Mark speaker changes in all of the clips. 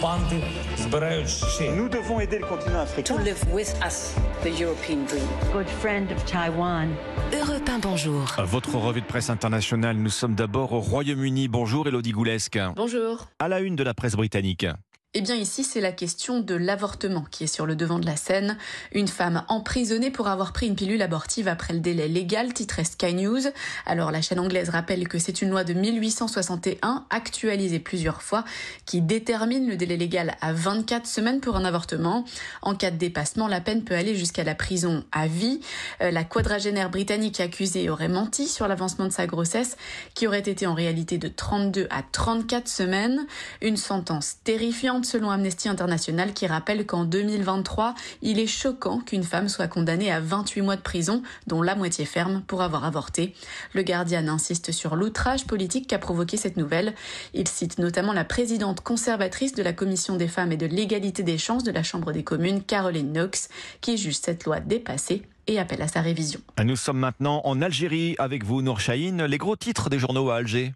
Speaker 1: Nous devons aider le continent africain.
Speaker 2: To live with us the European dream.
Speaker 3: Good friend of Taiwan.
Speaker 4: Europe 1, bonjour.
Speaker 5: Votre revue de presse internationale, nous sommes d'abord au Royaume-Uni. Bonjour Elodie Goulesque.
Speaker 6: Bonjour.
Speaker 5: À la une de la presse britannique.
Speaker 6: Eh bien ici, c'est la question de l'avortement qui est sur le devant de la scène. Une femme emprisonnée pour avoir pris une pilule abortive après le délai légal, titrait Sky News. Alors la chaîne anglaise rappelle que c'est une loi de 1861, actualisée plusieurs fois, qui détermine le délai légal à 24 semaines pour un avortement. En cas de dépassement, la peine peut aller jusqu'à la prison à vie. Euh, la quadragénaire britannique accusée aurait menti sur l'avancement de sa grossesse, qui aurait été en réalité de 32 à 34 semaines. Une sentence terrifiante selon Amnesty International qui rappelle qu'en 2023, il est choquant qu'une femme soit condamnée à 28 mois de prison, dont la moitié ferme, pour avoir avorté. Le Guardian insiste sur l'outrage politique qu'a provoqué cette nouvelle. Il cite notamment la présidente conservatrice de la Commission des femmes et de l'égalité des chances de la Chambre des communes, Caroline Knox, qui juge cette loi dépassée et appelle à sa révision.
Speaker 5: Nous sommes maintenant en Algérie avec vous, Nour Chahine. Les gros titres des journaux à Alger.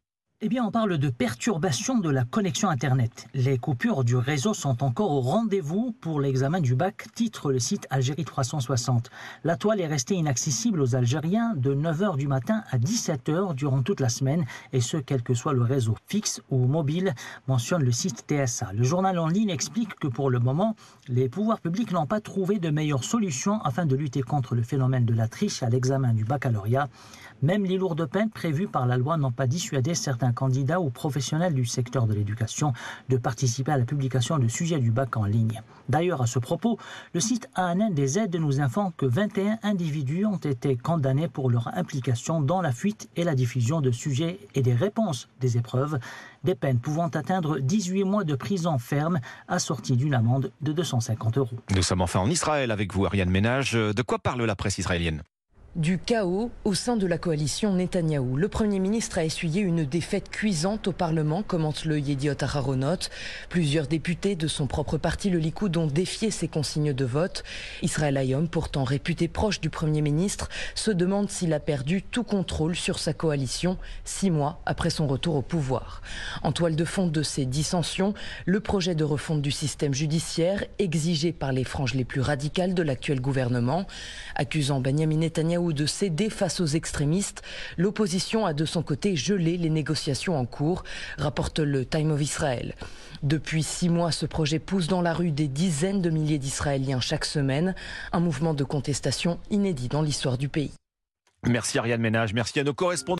Speaker 7: Eh bien, on parle de perturbation de la connexion Internet. Les coupures du réseau sont encore au rendez-vous pour l'examen du bac, titre le site Algérie 360. La toile est restée inaccessible aux Algériens de 9h du matin à 17h durant toute la semaine, et ce, quel que soit le réseau fixe ou mobile, mentionne le site TSA. Le journal en ligne explique que pour le moment, les pouvoirs publics n'ont pas trouvé de meilleure solution afin de lutter contre le phénomène de la triche à l'examen du baccalauréat. Même les lourdes peines prévues par la loi n'ont pas dissuadé certains candidats ou professionnels du secteur de l'éducation de participer à la publication de sujets du bac en ligne. D'ailleurs, à ce propos, le site ANN des aides nous informe que 21 individus ont été condamnés pour leur implication dans la fuite et la diffusion de sujets et des réponses des épreuves, des peines pouvant atteindre 18 mois de prison ferme assorties d'une amende de 250 euros.
Speaker 5: Nous sommes enfin en Israël avec vous, Ariane Ménage. De quoi parle la presse israélienne?
Speaker 4: Du chaos au sein de la coalition Netanyahou. Le Premier ministre a essuyé une défaite cuisante au Parlement, commente le Yediot Aharonot. Plusieurs députés de son propre parti, le Likoud, ont défié ses consignes de vote. Israël Ayom, pourtant réputé proche du Premier ministre, se demande s'il a perdu tout contrôle sur sa coalition six mois après son retour au pouvoir. En toile de fond de ces dissensions, le projet de refonte du système judiciaire exigé par les franges les plus radicales de l'actuel gouvernement, accusant Benjamin Netanyahou de céder face aux extrémistes. L'opposition a de son côté gelé les négociations en cours, rapporte le Time of Israel. Depuis six mois, ce projet pousse dans la rue des dizaines de milliers d'Israéliens chaque semaine, un mouvement de contestation inédit dans l'histoire du pays.
Speaker 5: Merci Ariane Ménage, merci à nos correspondants.